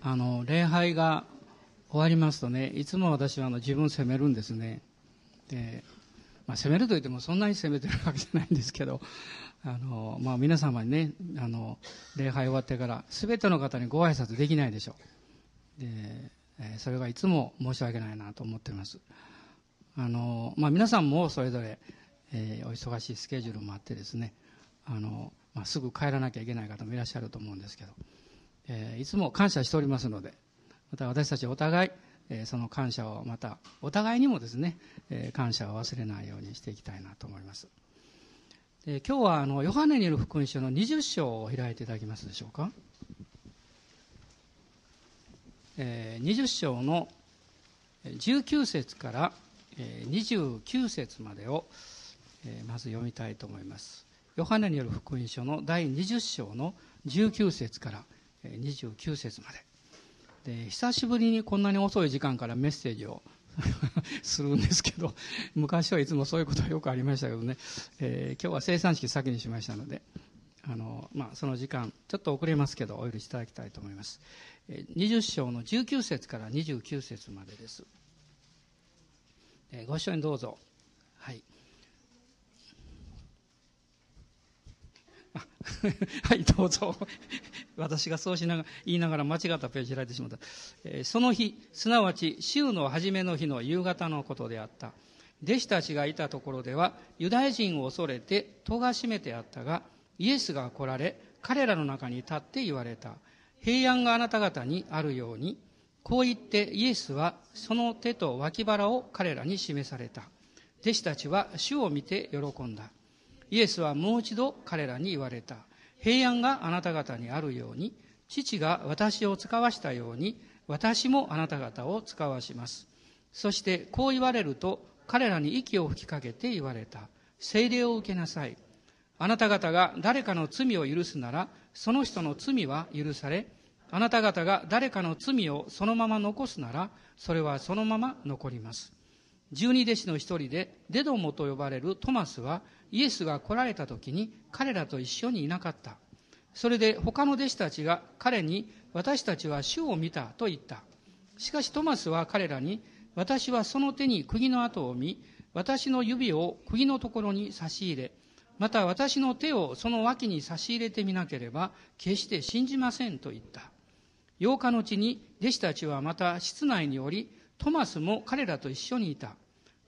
あの礼拝が終わりますとねいつも私はあの自分を責めるんですね。で、まあ、責めるといってもそんなに責めてるわけじゃないんですけどあの、まあ、皆様にねあの礼拝終わってから全ての方にご挨拶できないでしょう。で、えそれがいつも申し訳ないなと思っています。あの、まあ、皆さんもそれぞれ、えー、お忙しいスケジュールもあってですねあの、まあ、すぐ帰らなきゃいけない方もいらっしゃると思うんですけど、えー、いつも感謝しておりますのでまた私たちお互い、えー、その感謝をまたお互いにもですね、えー、感謝を忘れないようにしていきたいなと思います。で今日はあのヨハネによる福音書の20章を開いていただけますでしょうか、えー、20章の19節から29節までをまず読みたいと思います。ヨハネによる福音書の第20章の19節から29節までで久しぶりにこんなに遅い時間からメッセージを するんですけど昔はいつもそういうことはよくありましたけどね、えー、今日は生産式先にしましたのであの、まあ、その時間ちょっと遅れますけどお許しいただきたいと思います20章の19節から29節までですご一緒にどうぞ。はい。はい、どうぞ。私がそうしながら、言いながら間違ったページ開いてしまった。えー、その日、すなわち週の初めの日の夕方のことであった。弟子たちがいたところでは、ユダヤ人を恐れて戸が閉めてあったが、イエスが来られ、彼らの中に立って言われた。平安があなた方にあるように、こう言ってイエスはその手と脇腹を彼らに示された。弟子たちは主を見て喜んだ。イエスはもう一度彼らに言われた。平安があなた方にあるように、父が私を使わしたように、私もあなた方を使わします。そしてこう言われると、彼らに息を吹きかけて言われた。聖霊を受けなさい。あなた方が誰かの罪を許すなら、その人の罪は許され、あなた方が誰かの罪をそのまま残すなら、それはそのまま残ります。十二弟子の一人で、デドモと呼ばれるトマスは、イエスが来られた時に彼らと一緒にいなかった。それで他の弟子たちが彼に、私たちは主を見たと言った。しかしトマスは彼らに、私はその手に釘の跡を見、私の指を釘のところに差し入れ、また私の手をその脇に差し入れてみなければ、決して信じませんと言った。8日のうちに弟子たちはまた室内におり、トマスも彼らと一緒にいた。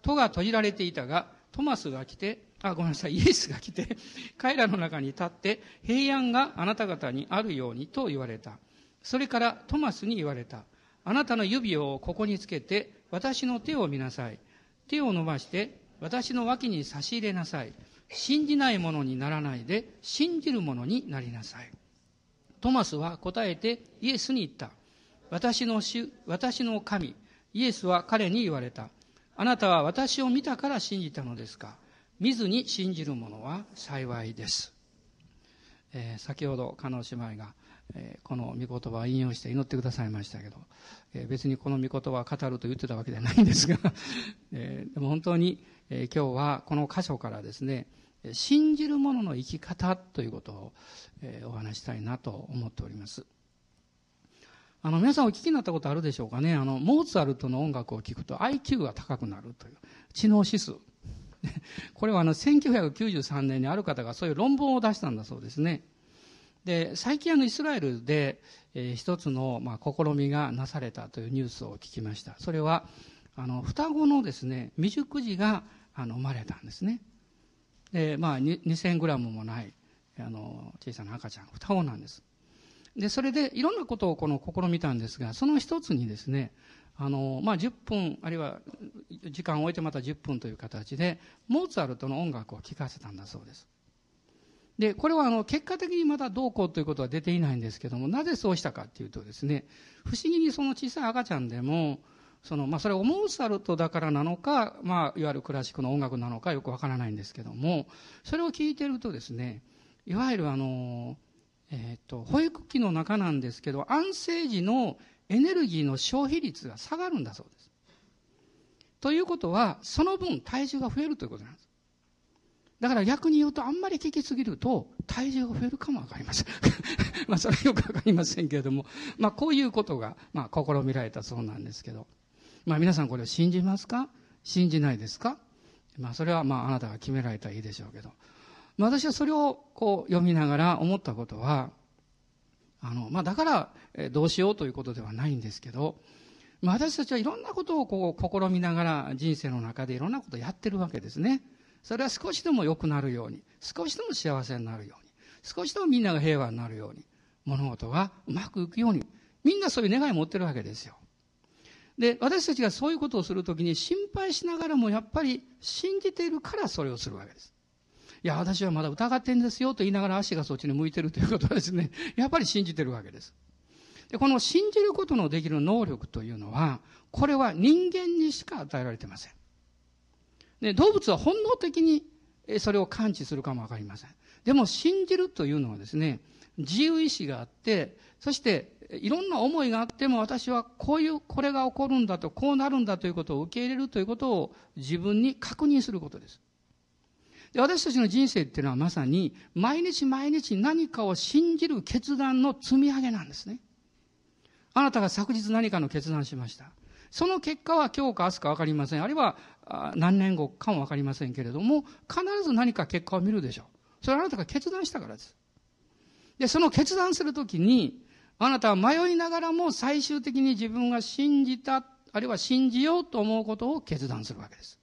戸が閉じられていたが、トマスが来て、あ、ごめんなさい、イエスが来て、彼らの中に立って、平安があなた方にあるようにと言われた。それからトマスに言われた。あなたの指をここにつけて、私の手を見なさい。手を伸ばして、私の脇に差し入れなさい。信じないものにならないで、信じるものになりなさい。トマスは答えてイエスに言った。私の主、私の神。イエスは彼に言われた。あなたは私を見たから信じたのですか？見ずに信じる者は幸いです。えー、先ほど、加納姉妹が、えー、この御言葉を引用して祈ってくださいましたけど、えー、別にこの御言葉を語ると言ってたわけではないんですが、えでも本当に、え今日はこの箇所からですね、信じる者の生き方ということを、え、お話したいなと思っております。あの、皆さんお聞きになったことあるでしょうかね。あの、モーツァルトの音楽を聴くと IQ が高くなるという知能指数。これはあの、1993年にある方がそういう論文を出したんだそうですね。で、最近あの、イスラエルで、えー、一つの、まあ、試みがなされたというニュースを聞きました。それは、あの、双子のですね、未熟児が、あの、生まれたんですね。で、まあ、2000グラムもない、あの、小さな赤ちゃん、双子なんです。で、それでいろんなことをこの試みたんですが、その一つにですね、あの、まあ、10分、あるいは時間を置いてまた10分という形で、モーツァルトの音楽を聴かせたんだそうです。で、これはあの、結果的にまだどうこうということは出ていないんですけども、なぜそうしたかっていうとですね、不思議にその小さい赤ちゃんでも、その、まあ、それをモーツァルトだからなのか、まあ、いわゆるクラシックの音楽なのかよくわからないんですけども、それを聞いてるとですね、いわゆるあの、え、ー、と、保育器の中なんですけど、安静時のエネルギーの消費率が下がるんだそうです。ということは、その分体重が増えるということなんです。だから逆に言うと、あんまり聞きすぎると、体重が増えるかもわかりません。まあ、それはよくわかりませんけれども、まあ、こういうことが、まあ、試みられたそうなんですけど。まあ、皆さんこれを信じますか？信じないですか？まあ、それはまあ、あなたが決められたらいいでしょうけど。私はそれをこう読みながら思ったことは、あの、まあ、だから、どうしようということではないんですけど、まあ、私たちはいろんなことをこう試みながら人生の中でいろんなことをやってるわけですね。それは少しでも良くなるように、少しでも幸せになるように、少しでもみんなが平和になるように、物事がうまくいくように、みんなそういう願いを持ってるわけですよ。で、私たちがそういうことをするときに心配しながらもやっぱり信じているからそれをするわけです。いや、私はまだ疑ってんですよと言いながら足がそっちに向いてるということはですね、やっぱり信じてるわけです。で、この信じることのできる能力というのは、これは人間にしか与えられてません。で、動物は本能的にそれを感知するかもわかりません。でも信じるというのはですね、自由意志があって、そしていろんな思いがあっても私はこういう、これが起こるんだと、こうなるんだということを受け入れるということを自分に確認することです。で私たちの人生っていうのはまさに毎日毎日何かを信じる決断の積み上げなんですね。あなたが昨日何かの決断しました。その結果は今日か明日か分かりません。あるいは何年後かも分かりませんけれども、必ず何か結果を見るでしょう。それはあなたが決断したからです。で、その決断するときに、あなたは迷いながらも最終的に自分が信じた、あるいは信じようと思うことを決断するわけです。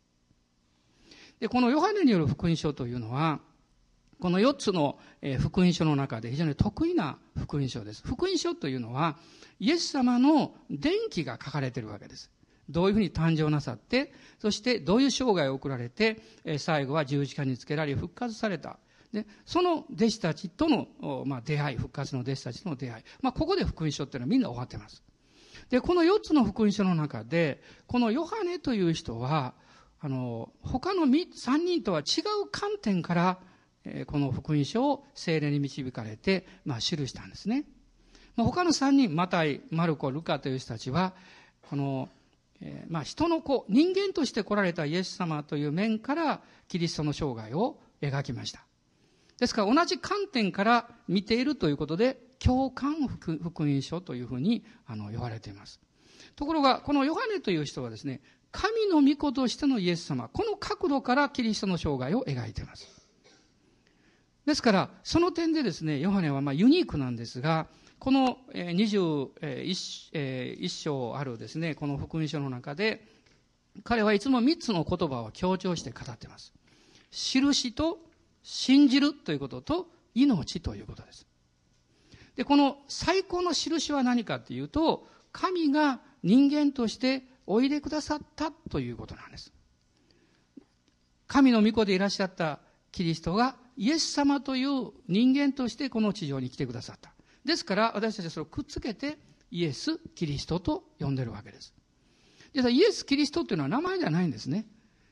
で、このヨハネによる福音書というのは、この4つの福音書の中で非常に得意な福音書です。福音書というのは、イエス様の伝記が書かれているわけです。どういうふうに誕生なさって、そしてどういう生涯を送られて、最後は十字架につけられ復活された。で、その弟子たちとの、まあ、出会い、復活の弟子たちとの出会い。まあ、ここで福音書っていうのはみんな終わってます。で、この4つの福音書の中で、このヨハネという人は、あの、他の3人とは違う観点から、この福音書を精霊に導かれて、まあ、記したんですね。他の3人、マタイ、マルコ、ルカという人たちは、この、え、まあ、人の子、人間として来られたイエス様という面からキリストの生涯を描きました。ですから同じ観点から見ているということで、共感福音書というふうにあの言われています。ところが、このヨハネという人はですね、神の御子としてのイエス様、この角度からキリストの生涯を描いています。ですから、その点でですね、ヨハネはまユニークなんですが、この21章あるですね、この福音書の中で、彼はいつも3つの言葉を強調して語っています。印と信じるということと命ということです。で、この最高の印は何かというと、神が人間としておいでくださったということなんです。神の御子でいらっしゃったキリストがイエス様という人間としてこの地上に来てくださった。ですから私たちはそれをくっつけてイエス・キリストと呼んでるわけです。でイエス・キリストというのは名前じゃないんですね。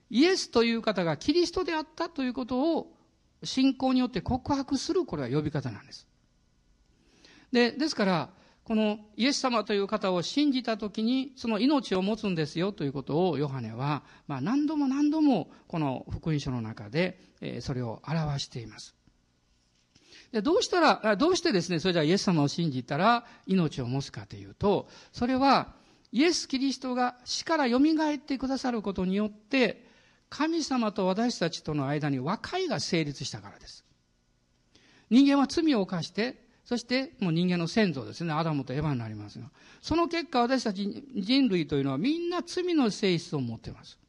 イエスという方がキリストであったということを信仰によって告白するこれは呼び方なんです。で、ですから、このイエス様という方を信じたときに、その命を持つんですよということをヨハネは、まあ何度も何度もこの福音書の中で、えそれを表しています。で、どうしたら、どうしてですね、それじゃイエス様を信じたら命を持つかというと、それはイエス・キリストが死から蘇ってくださることによって、神様と私たちとの間に和解が成立したからです。人間は罪を犯して、そしてもう人間の先祖ですね、アダムとエヴァになりますが、その結果私たち人類というのはみんな罪の性質を持っています。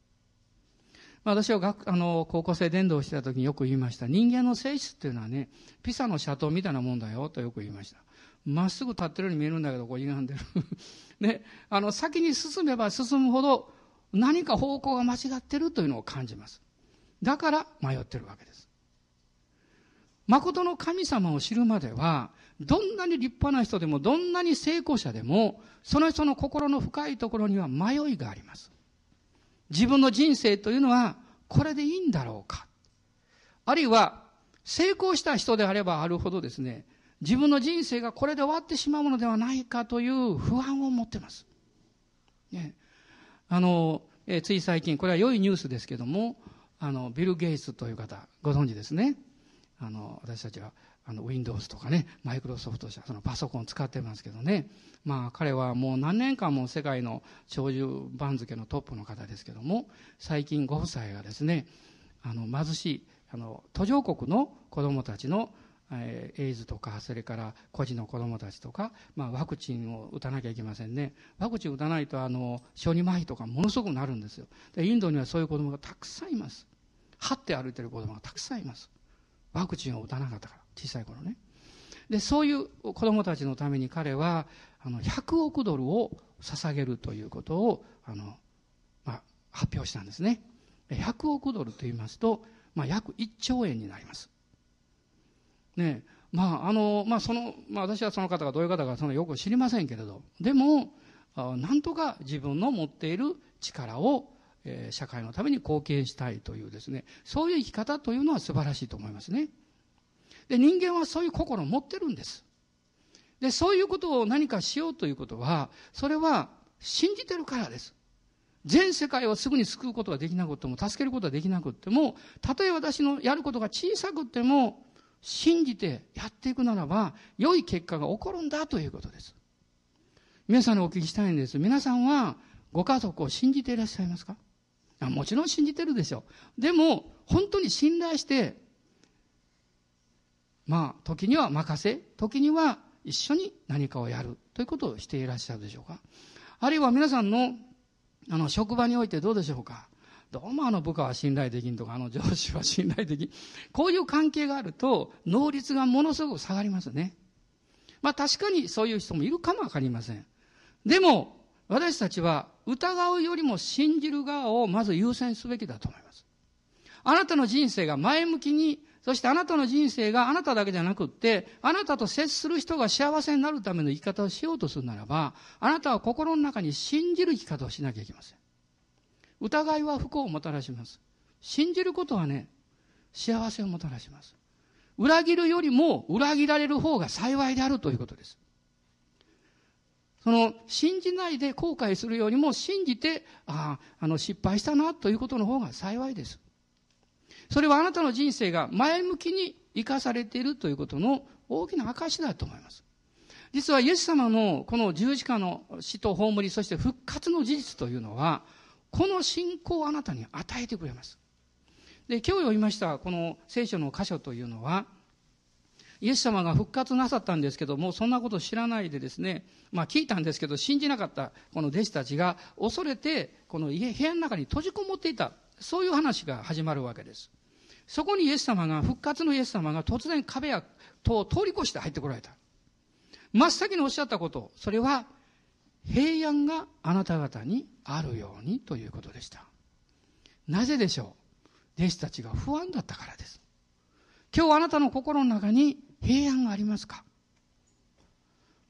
まあ、私は学あの高校生伝道してた時によく言いました。人間の性質っていうのはね、ピサの斜塔みたいなもんだよとよく言いました。まっすぐ立ってるように見えるんだけど、こう歪んでる。ね、あの、先に進めば進むほど何か方向が間違ってるというのを感じます。だから迷ってるわけです。誠の神様を知るまでは、どんなに立派な人でも、どんなに成功者でも、その人の心の深いところには迷いがあります。自分の人生というのは、これでいいんだろうか。あるいは、成功した人であればあるほどですね、自分の人生がこれで終わってしまうのではないかという不安を持ってます。ね、あの、えつい最近、これは良いニュースですけども、あの、ビル・ゲイツという方、ご存知ですね。あの、私たちは、あの、Windows とかね、マイクロソフト社、そのパソコン使ってますけどね。まあ、彼はもう何年間も世界の長寿番付のトップの方ですけども、最近ご夫妻がですね、あの、貧しい、あの、途上国の子供たちの、えー、エイズとか、それから孤児の子供たちとか、まあ、ワクチンを打たなきゃいけませんね。ワクチンを打たないと、あの、小児麻痺とかものすごくなるんですよ。で、インドにはそういう子供がたくさんいます。張って歩いてる子供がたくさんいます。ワクチンを打たなかったから、小さい頃ね。で、そういう子供たちのために彼は、あの、100億ドルを捧げるということを、あの、まあ、発表したんですね。100億ドルと言いますと、まあ、約1兆円になります。ねまあ、あの、まあ、その、まあ、私はその方がどういう方か、そのよく知りませんけれど、でも、なんとか自分の持っている力を、えー、社会のために貢献したいというですね、そういう生き方というのは素晴らしいと思いますね。で、人間はそういう心を持ってるんです。で、そういうことを何かしようということは、それは信じてるからです。全世界をすぐに救うことができなくても、助けることができなくても、たとえ私のやることが小さくても、信じてやっていくならば、良い結果が起こるんだということです。皆さんにお聞きしたいんです。皆さんは、ご家族を信じていらっしゃいますか？もちろん信じてるでしょう。でも、本当に信頼して、まあ、時には任せ、時には一緒に何かをやるということをしていらっしゃるでしょうか。あるいは皆さんの、あの、職場においてどうでしょうか。どうもあの部下は信頼できんとか、あの上司は信頼できん。こういう関係があると、能率がものすごく下がりますね。まあ確かにそういう人もいるかもわかりません。でも、私たちは疑うよりも信じる側をまず優先すべきだと思います。あなたの人生が前向きにそしてあなたの人生があなただけじゃなくって、あなたと接する人が幸せになるための生き方をしようとするならば、あなたは心の中に信じる生き方をしなきゃいけません。疑いは不幸をもたらします。信じることはね、幸せをもたらします。裏切るよりも裏切られる方が幸いであるということです。その、信じないで後悔するよりも信じて、ああ、あの、失敗したなということの方が幸いです。それはあなたの人生が前向きに生かされているということの大きな証だと思います。実はイエス様のこの十字架の死と葬り、そして復活の事実というのは、この信仰をあなたに与えてくれます。で、今日読みましたこの聖書の箇所というのは、イエス様が復活なさったんですけども、そんなこと知らないでですね、まあ聞いたんですけど、信じなかったこの弟子たちが恐れて、この家部屋の中に閉じこもっていた。そういう話が始まるわけです。そこにイエス様が、復活のイエス様が突然壁や戸を通り越して入ってこられた。真っ先におっしゃったこと、それは、平安があなた方にあるようにということでした。なぜでしょう？弟子たちが不安だったからです。今日あなたの心の中に平安がありますか？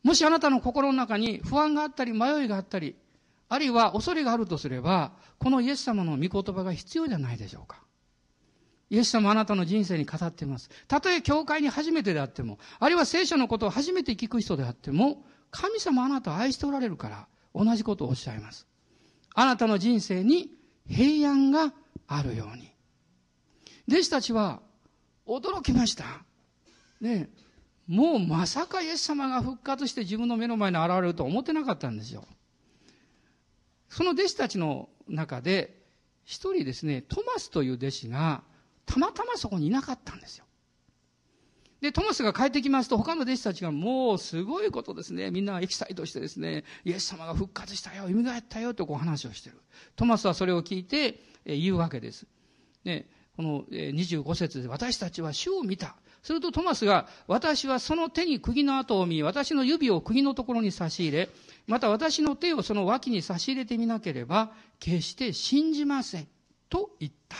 もしあなたの心の中に不安があったり迷いがあったり、あるいは恐れがあるとすれば、このイエス様の御言葉が必要じゃないでしょうか。イエス様あなたの人生に語っています。たとえ教会に初めてであっても、あるいは聖書のことを初めて聞く人であっても、神様あなたを愛しておられるから、同じことをおっしゃいます。あなたの人生に平安があるように。弟子たちは驚きました。ねもうまさかイエス様が復活して自分の目の前に現れると思ってなかったんですよ。その弟子たちの中で、一人ですね、トマスという弟子が、たまたまそこにいなかったんですよ。で、トマスが帰ってきますと、他の弟子たちがもうすごいことですね。みんなエキサイトしてですね、イエス様が復活したよ、蘇ったよ、とこう話をしてる。トマスはそれを聞いて、え言うわけです。ね、この25節で、私たちは主を見た。するとトマスが、私はその手に釘の跡を見、私の指を釘のところに差し入れ、また私の手をその脇に差し入れてみなければ、決して信じません。と言った。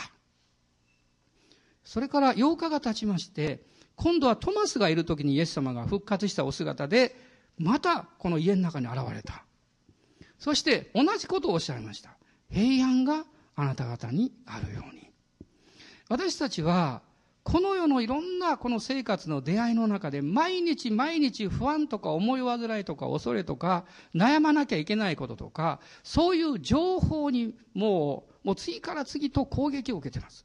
それから8日が経ちまして、今度はトマスがいる時にイエス様が復活したお姿で、またこの家の中に現れた。そして同じことをおっしゃいました。平安があなた方にあるように。私たちは、この世のいろんなこの生活の出会いの中で毎日毎日不安とか思い煩いとか恐れとか悩まなきゃいけないこととかそういう情報にもうもう次から次と攻撃を受けてます。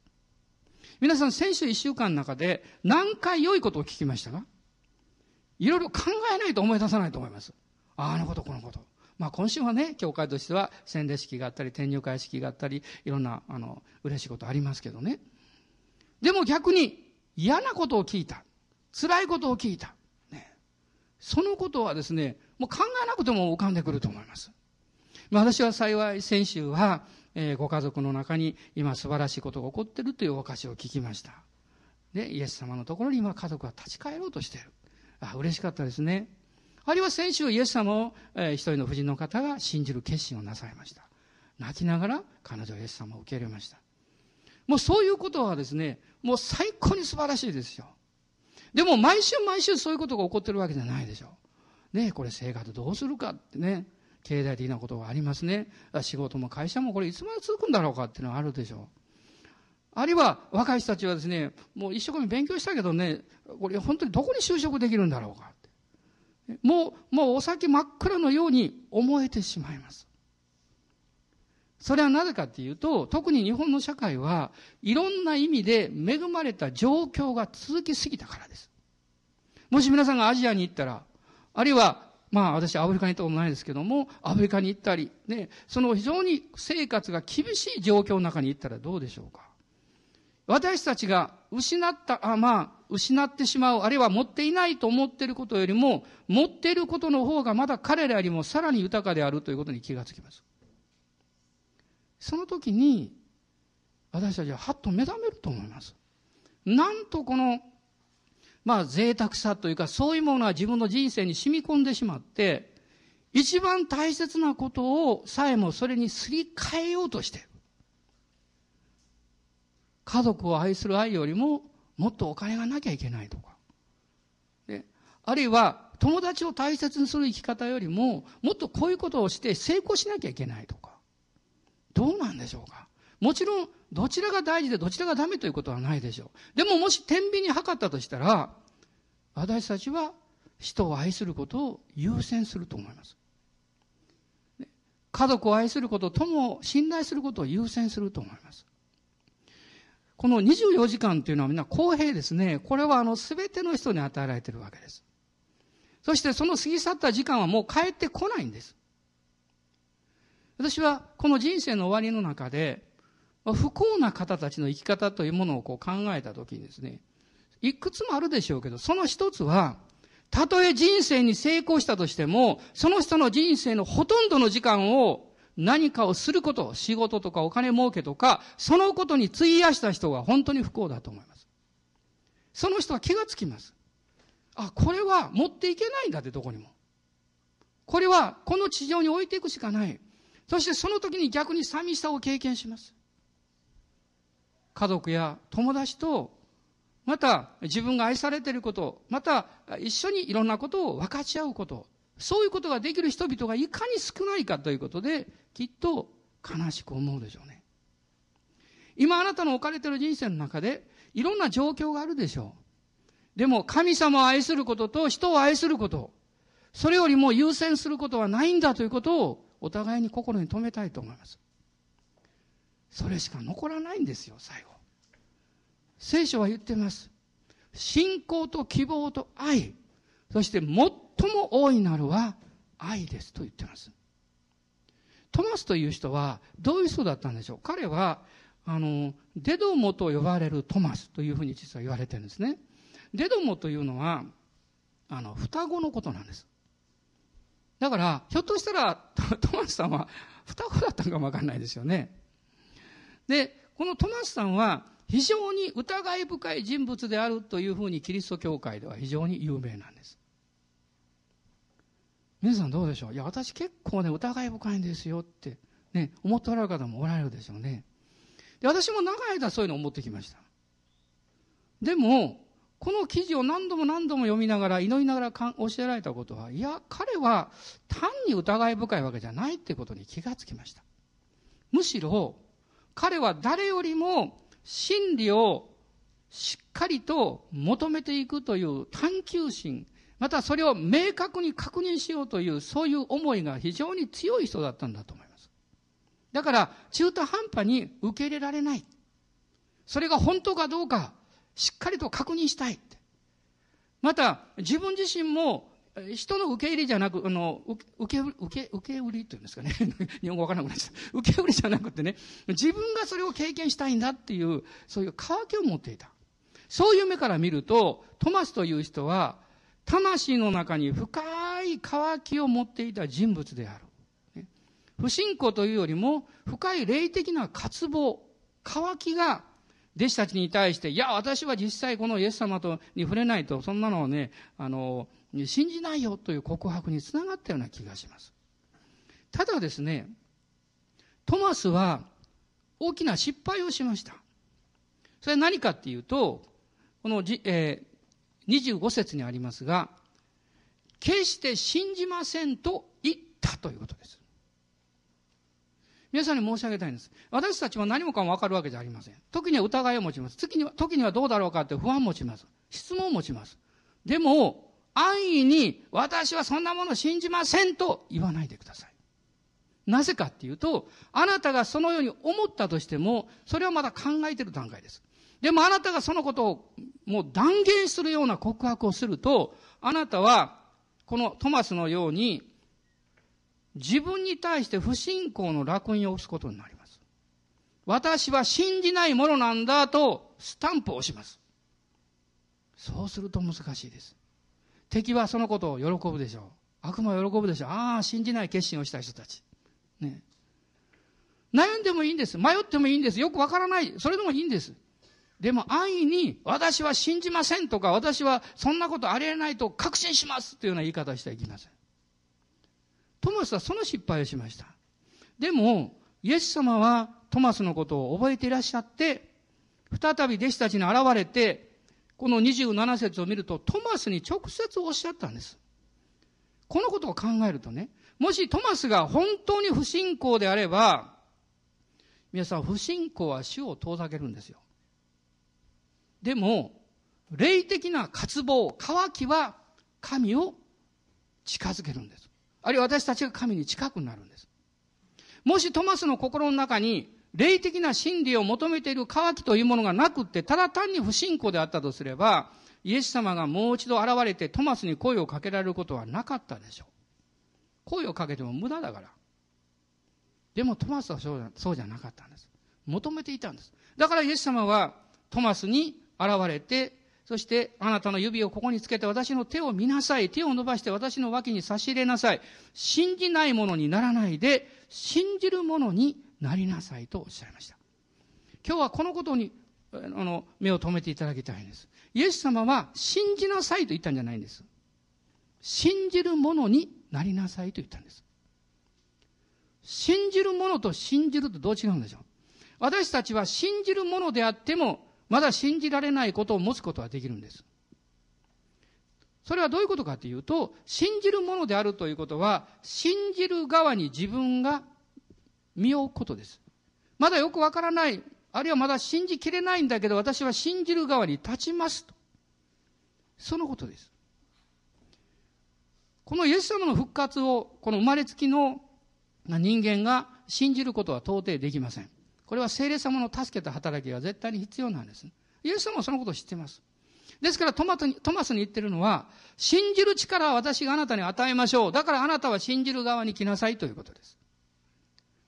皆さん先週一週間の中で何回良いことを聞きましたか？いろいろ考えないと思い出さないと思います。ああのこと、このこと。まあ今週はね、教会としては洗礼式があったり、転入会式があったり、いろんな、あの、嬉しいことありますけどね。でも逆に嫌なことを聞いた。辛いことを聞いた。ね。そのことはですね、もう考えなくても浮かんでくると思います。まあ私は幸い先週は、えー、ご家族の中に今素晴らしいことが起こってるというお証を聞きました。で、イエス様のところに今家族は立ち返ろうとしている。あ、嬉しかったですね。あるいは先週イエス様を、えー、一人の婦人の方が信じる決心をなさいました。泣きながら彼女はイエス様を受け入れました。もうそういうことはですね、もう最高に素晴らしいですよ。でも毎週毎週そういうことが起こってるわけじゃないでしょう。ねこれ生活どうするかってね、経済的なことがありますね。仕事も会社もこれいつまで続くんだろうかっていうのはあるでしょう。あるいは若い人たちはですね、もう一生懸命勉強したけどね、これ本当にどこに就職できるんだろうかって。もう、もうお先真っ暗のように思えてしまいます。それはなぜかっていうと、特に日本の社会はいろんな意味で恵まれた状況が続きすぎたからです。もし皆さんがアジアに行ったら、あるいは、まあ私アフリカに行ったことないですけども、アフリカに行ったり、ね、その非常に生活が厳しい状況の中に行ったらどうでしょうか。私たちが失った、あまあ、失ってしまう、あるいは持っていないと思っていることよりも、持っていることの方がまだ彼らよりもさらに豊かであるということに気がつきます。その時に、私たちははっと目覚めると思います。なんとこの、まあ贅沢さというか、そういうものは自分の人生に染み込んでしまって、一番大切なことをさえもそれにすり替えようとしている。家族を愛する愛よりももっとお金がなきゃいけないとか。ね、あるいは友達を大切にする生き方よりももっとこういうことをして成功しなきゃいけないとか。どうなんでしょうかもちろんどちらが大事でどちらがダメということはないでしょう。でももし天秤に測ったとしたら私たちは人を愛することを優先すると思います。家族を愛することとも信頼することを優先すると思います。この24時間というのはみんな公平ですね。これはあの全ての人に与えられているわけです。そしてその過ぎ去った時間はもう帰ってこないんです。私はこの人生の終わりの中で、不幸な方たちの生き方というものをこう考えたときにですね、いくつもあるでしょうけど、その一つは、たとえ人生に成功したとしても、その人の人生のほとんどの時間を何かをすること、仕事とかお金儲けとか、そのことに費やした人が本当に不幸だと思います。その人は気がつきます。あ、これは持っていけないんだってどこにも。これはこの地上に置いていくしかない。そしてその時に逆に寂しさを経験します。家族や友達と、また自分が愛されていること、また一緒にいろんなことを分かち合うこと、そういうことができる人々がいかに少ないかということで、きっと悲しく思うでしょうね。今あなたの置かれている人生の中で、いろんな状況があるでしょう。でも神様を愛することと人を愛すること、それよりも優先することはないんだということをお互いに心に留めたいと思います。それしか残らないんですよ、最後。聖書は言ってます。信仰と希望と愛、そして最も大いなるは愛ですと言ってます。トマスという人はどういう人だったんでしょう彼は、あの、デドモと呼ばれるトマスというふうに実は言われてるんですね。デドモというのは、あの、双子のことなんです。だから、ひょっとしたら、トマスさんは双子だったのかもわかんないですよね。で、このトマスさんは非常に疑い深い人物であるというふうにキリスト教会では非常に有名なんです。皆さんどうでしょう？いや、私結構ね、疑い深いんですよって、ね、思っておられる方もおられるでしょうね。で、私も長い間そういうのを思ってきました。でも、この記事を何度も何度も読みながら、祈りながら教えられたことは、いや、彼は単に疑い深いわけじゃないってことに気がつきました。むしろ、彼は誰よりも真理をしっかりと求めていくという探求心、またそれを明確に確認しようという、そういう思いが非常に強い人だったんだと思います。だから、中途半端に受け入れられない。それが本当かどうか、しっかりと確認したい。また、自分自身も、人の受け入れじゃなく、あの、受け、受け、受け売りっていうんですかね。日本語わからなくなっちゃった。受け売りじゃなくてね、自分がそれを経験したいんだっていう、そういう渇きを持っていた。そういう目から見ると、トマスという人は、魂の中に深い渇きを持っていた人物である。不信仰というよりも、深い霊的な渇望、渇きが弟子たちに対して、いや、私は実際このイエス様とに触れないと、そんなのをね、あの、信じないよという告白につながったような気がします。ただですね、トマスは大きな失敗をしました。それは何かっていうと、このじ、えー、25節にありますが、決して信じませんと言ったということです。皆さんに申し上げたいんです。私たちは何もかも分かるわけじゃありません。時には疑いを持ちます。時には時にはどうだろうかって不安を持ちます。質問を持ちます。でも、安易に私はそんなもの信じませんと言わないでください。なぜかっていうと、あなたがそのように思ったとしても、それはまだ考えてる段階です。でもあなたがそのことをもう断言するような告白をすると、あなたはこのトマスのように自分に対して不信仰の烙印を押すことになります。私は信じないものなんだとスタンプを押します。そうすると難しいです。敵はそのことを喜ぶでしょう。悪魔は喜ぶでしょう。ああ、信じない決心をした人たち。ね。悩んでもいいんです。迷ってもいいんです。よくわからない。それでもいいんです。でも安易に私は信じませんとか私はそんなことありえないと確信しますというような言い方をしてはいけません。トマスはその失敗をしました。でも、イエス様はトマスのことを覚えていらっしゃって、再び弟子たちに現れて、この27節を見ると、トマスに直接おっしゃったんです。このことを考えるとね、もしトマスが本当に不信仰であれば、皆さん、不信仰は主を遠ざけるんですよ。でも、霊的な渇望、渇きは神を近づけるんです。あるいは私たちが神に近くなるんです。もしトマスの心の中に霊的な真理を求めている渇きというものがなくって、ただ単に不信仰であったとすれば、イエス様がもう一度現れてトマスに声をかけられることはなかったでしょう。声をかけても無駄だから。でもトマスはそうじゃなかったんです。求めていたんです。だからイエス様はトマスに現れてそして、あなたの指をここにつけて私の手を見なさい。手を伸ばして私の脇に差し入れなさい。信じないものにならないで、信じるものになりなさいとおっしゃいました。今日はこのことに、あの、目を留めていただきたいんです。イエス様は、信じなさいと言ったんじゃないんです。信じるものになりなさいと言ったんです。信じるものと信じるとどう違うんでしょう私たちは信じるものであってもまだ信じられないことを持つことはできるんです。それはどういうことかというと、信じるものであるということは、信じる側に自分が身を置くことです。まだよくわからない、あるいはまだ信じきれないんだけど、私は信じる側に立ちますと。そのことです。このイエス様の復活を、この生まれつきの人間が信じることは到底できません。これは聖霊様の助けた働きが絶対に必要なんです。イエス様はそのことを知っています。ですからトマトにトマスに言ってるのは、信じる力は私があなたに与えましょう。だからあなたは信じる側に来なさいということです。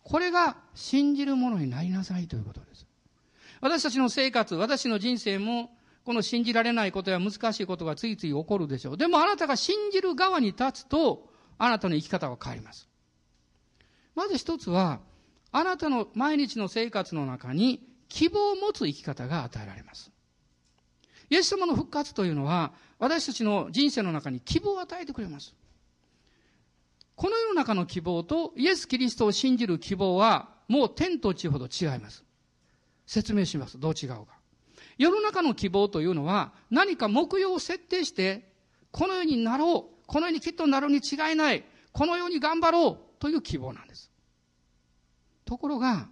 これが信じるものになりなさいということです。私たちの生活、私の人生も、この信じられないことや難しいことがついつい起こるでしょう。でもあなたが信じる側に立つと、あなたの生き方は変わります。まず一つは、あなたの毎日の生活の中に希望を持つ生き方が与えられます。イエス様の復活というのは、私たちの人生の中に希望を与えてくれます。この世の中の希望とイエス・キリストを信じる希望は、もう天と地ほど違います。説明します。どう違うか。世の中の希望というのは、何か目標を設定して、このようになろう。このようにきっとなるに違いない。このように頑張ろう。という希望なんです。ところが、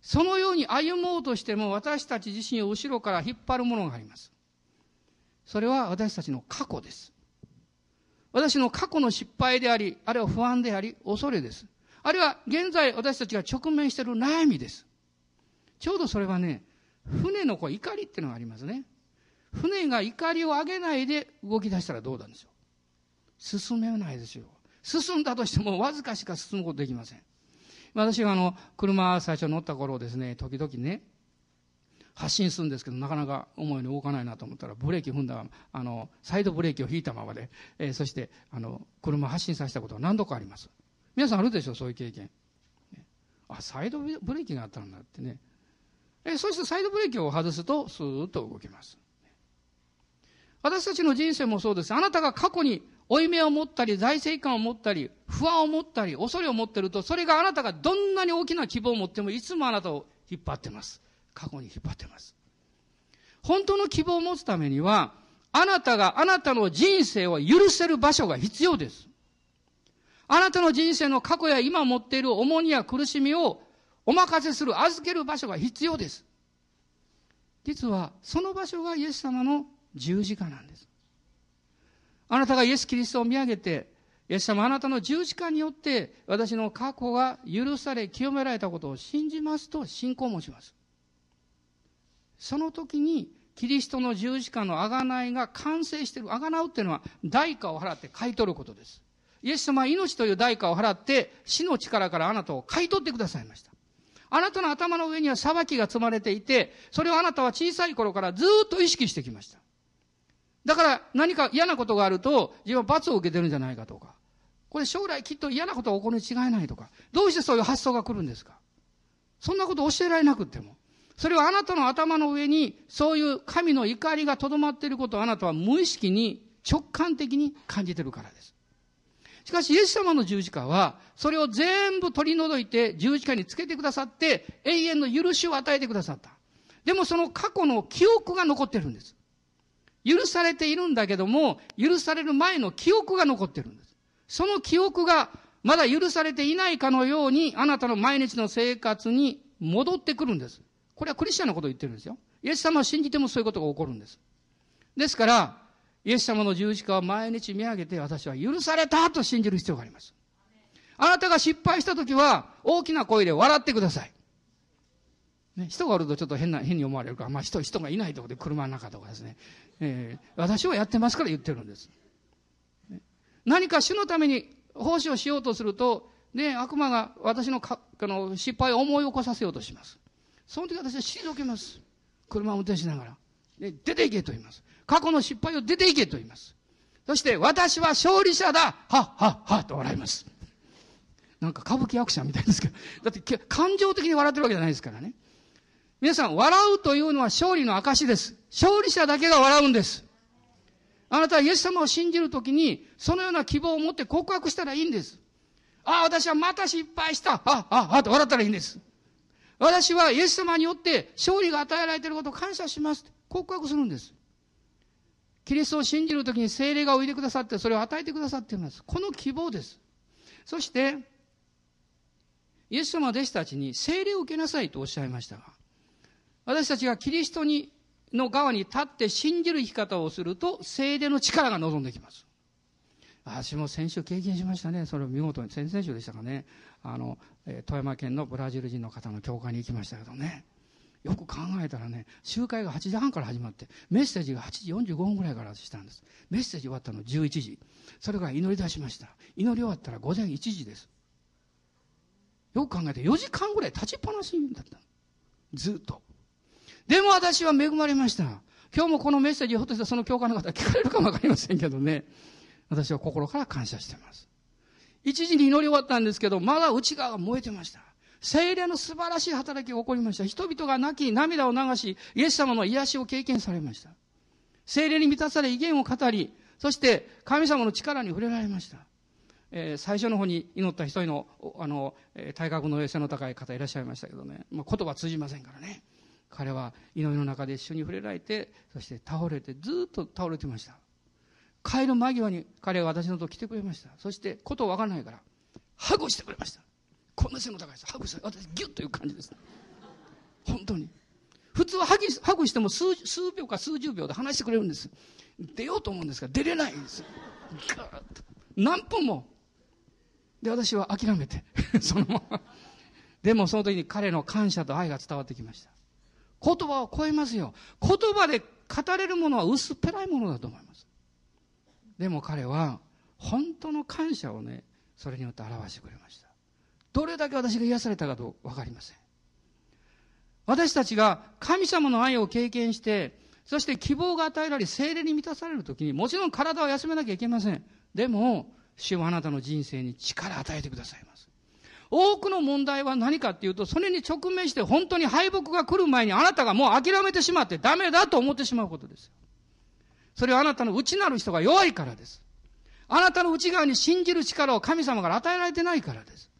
そのように歩もうとしても私たち自身を後ろから引っ張るものがあります。それは私たちの過去です。私の過去の失敗であり、あるいは不安であり、恐れです。あるいは現在私たちが直面している悩みです。ちょうどそれはね、船のこう怒りっていうのがありますね。船が怒りを上げないで動き出したらどうなんですよ。進めないですよ。進んだとしてもわずかしか進むことできません。私があの、車最初乗った頃ですね、時々ね、発進するんですけど、なかなか思うように動かないなと思ったら、ブレーキ踏んだ、あの、サイドブレーキを引いたままで、えー、そして、あの、車発進させたことは何度かあります。皆さんあるでしょう、そういう経験。あ、サイドブレーキがあったんだってね。えー、そしてサイドブレーキを外すと、スーッと動きます。私たちの人生もそうです。あなたが過去に負い目を持ったり、財政感を持ったり、不安を持ったり、恐れを持ってると、それがあなたがどんなに大きな希望を持っても、いつもあなたを引っ張ってます。過去に引っ張ってます。本当の希望を持つためには、あなたがあなたの人生を許せる場所が必要です。あなたの人生の過去や今持っている重荷や苦しみをお任せする、預ける場所が必要です。実は、その場所がイエス様の十字架なんです。あなたがイエス・キリストを見上げて、イエス様あなたの十字架によって私の過去が許され清められたことを信じますと信仰を持ちます。その時にキリストの十字架の贖いが完成している。贖うっていうのは代価を払って買い取ることです。イエス様は命という代価を払って死の力からあなたを買い取ってくださいました。あなたの頭の上には裁きが積まれていて、それをあなたは小さい頃からずっと意識してきました。だから何か嫌なことがあると自分は罰を受けてるんじゃないかとか、これ将来きっと嫌なことが起こるに違いないとか、どうしてそういう発想が来るんですかそんなこと教えられなくても。それはあなたの頭の上にそういう神の怒りがとどまっていることをあなたは無意識に直感的に感じてるからです。しかしイエス様の十字架はそれを全部取り除いて十字架につけてくださって永遠の許しを与えてくださった。でもその過去の記憶が残ってるんです。許されているんだけども、許される前の記憶が残ってるんです。その記憶がまだ許されていないかのように、あなたの毎日の生活に戻ってくるんです。これはクリスチャンのことを言ってるんですよ。イエス様を信じてもそういうことが起こるんです。ですから、イエス様の十字架を毎日見上げて私は許されたと信じる必要があります。あなたが失敗した時は大きな声で笑ってください。ね、人がおるとちょっと変な、変に思われるから、まあ人、人がいないとこで車の中とかですね。えー、私はやってますから言ってるんです。何か主のために奉仕をしようとすると、ね、悪魔が私のかあの失敗を思い起こさせようとします。その時私は退けます。車を運転しながら。ね、出ていけと言います。過去の失敗を出ていけと言います。そして、私は勝利者だはっはっはと笑います。なんか歌舞伎役者みたいですけど。だって感情的に笑ってるわけじゃないですからね。皆さん、笑うというのは勝利の証です。勝利者だけが笑うんです。あなたはイエス様を信じるときに、そのような希望を持って告白したらいいんです。ああ、私はまた失敗した。ああ、ああ、と笑ったらいいんです。私はイエス様によって勝利が与えられていることを感謝します。告白するんです。キリストを信じるときに精霊がおいでくださって、それを与えてくださっています。この希望です。そして、イエス様は弟子たちに精霊を受けなさいとおっしゃいましたが、私たちがキリストにの側に立って信じる生き方をすると、精霊の力が望んできます。私も先週経験しましたね。それを見事に、先々週でしたかね。あの、富山県のブラジル人の方の教会に行きましたけどね。よく考えたらね、集会が8時半から始まって、メッセージが8時45分ぐらいからしたんです。メッセージ終わったの11時。それから祈り出しました。祈り終わったら午前1時です。よく考えて4時間ぐらい立ちっぱなしだった。ずっと。でも私は恵まれました。今日もこのメッセージひょっとしたらその教会の方聞かれるかもわかりませんけどね。私は心から感謝しています。一時に祈り終わったんですけど、まだ内側が燃えてました。精霊の素晴らしい働きが起こりました。人々が泣き、涙を流し、イエス様の癒しを経験されました。精霊に満たされ、威厳を語り、そして神様の力に触れられました。えー、最初の方に祈った一人の、あの、えー、体格の衛生の高い方いらっしゃいましたけどね、まあ、言葉通じませんからね。彼は祈りの中で一緒に触れられて、そして倒れて、ずっと倒れてました。帰る間際に彼が私のとこ来てくれました。そして、ことわからないから、ハグしてくれました。こんな背の高いです。ハグして、私、ギュッという感じです。本当に。普通はハグハグしても数数秒か数十秒で話してくれるんです。出ようと思うんですが、出れないんです。ガーッと。何分も。で、私は諦めて、そのまま。でもその時に彼の感謝と愛が伝わってきました。言葉を超えますよ。言葉で語れるものは薄っぺらいものだと思います。でも彼は、本当の感謝をね、それによって表してくれました。どれだけ私が癒されたかと分かりません。私たちが神様の愛を経験して、そして希望が与えられ、精霊に満たされるときに、もちろん体を休めなきゃいけません。でも、主はあなたの人生に力を与えてくださいます。多くの問題は何かっていうと、それに直面して本当に敗北が来る前にあなたがもう諦めてしまってダメだと思ってしまうことです。それはあなたの内なる人が弱いからです。あなたの内側に信じる力を神様から与えられてないからです。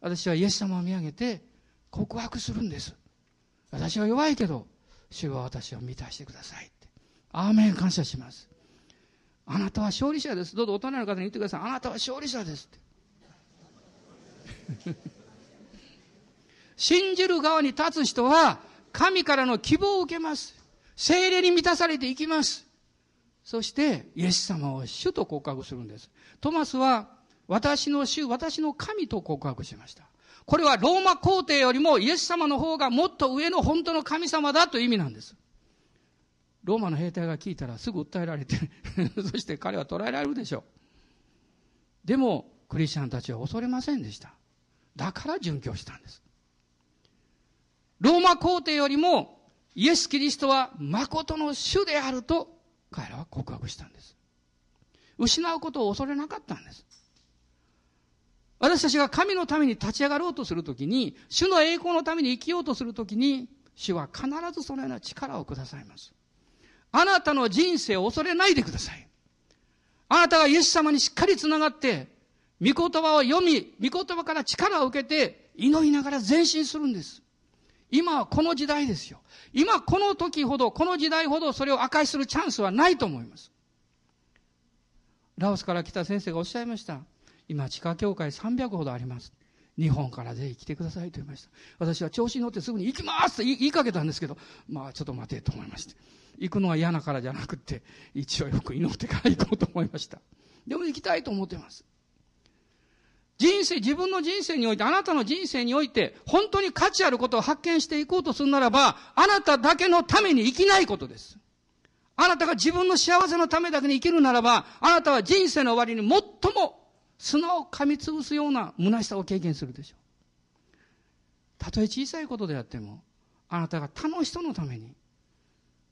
私はイエス様を見上げて告白するんです。私は弱いけど、主は私を満たしてくださいって。アーメン感謝します。あなたは勝利者です。どうぞ大人の方に言ってください。あなたは勝利者ですって。信じる側に立つ人は、神からの希望を受けます。精霊に満たされていきます。そして、イエス様を主と告白するんです。トマスは、私の主、私の神と告白しました。これはローマ皇帝よりもイエス様の方がもっと上の本当の神様だという意味なんです。ローマの兵隊が聞いたらすぐ訴えられて そして彼は捕らえられるでしょう。でも、クリスチャンたちは恐れませんでした。だから殉教したんです。ローマ皇帝よりもイエス・キリストは誠の主であると彼らは告白したんです。失うことを恐れなかったんです。私たちが神のために立ち上がろうとするときに、主の栄光のために生きようとするときに、主は必ずそのような力をくださいます。あなたの人生を恐れないでください。あなたがイエス様にしっかりつながって、御言葉を読み、御言葉から力を受けて、祈りながら前進するんです。今はこの時代ですよ。今この時ほど、この時代ほどそれを破壊するチャンスはないと思います。ラオスから来た先生がおっしゃいました。今、地下教会300ほどあります。日本からぜひ来てくださいと言いました。私は調子に乗ってすぐに行きますと言いかけたんですけど、まあちょっと待てと思いまして。行くのは嫌なからじゃなくて、一応よく祈ってから行こうと思いました。でも行きたいと思ってます。人生、自分の人生において、あなたの人生において、本当に価値あることを発見していこうとするならば、あなただけのために生きないことです。あなたが自分の幸せのためだけに生きるならば、あなたは人生の終わりに最も砂を噛みつぶすような虚しさを経験するでしょう。たとえ小さいことであっても、あなたが他の人のために、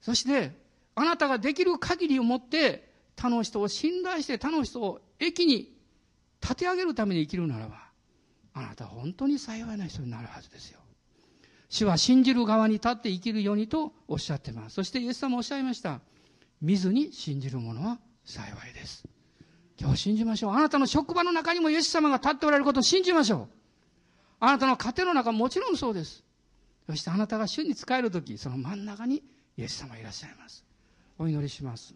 そして、あなたができる限りを持って、他の人を信頼して他の人を駅に立て上げるために生きるならば、あなたは本当に幸いな人になるはずですよ。主は信じる側に立って生きるようにとおっしゃってます。そしてイエス様おっしゃいました。見ずに信じる者は幸いです。今日信じましょう。あなたの職場の中にもイエス様が立っておられることを信じましょう。あなたの家庭の中もちろんそうです。そしてあなたが主に仕えるとき、その真ん中にイエス様いらっしゃいます。お祈りします。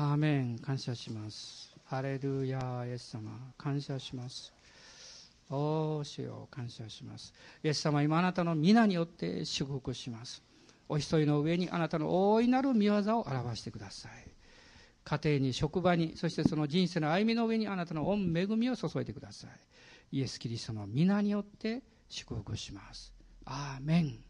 アーメン感謝しますハレルヤイエス様感謝しますおー主よ感謝しますイエス様今あなたの皆によって祝福しますお一人の上にあなたの大いなる見業を表してください家庭に職場にそしてその人生の歩みの上にあなたの御恵みを注いでくださいイエス・キリストの皆によって祝福しますアーメン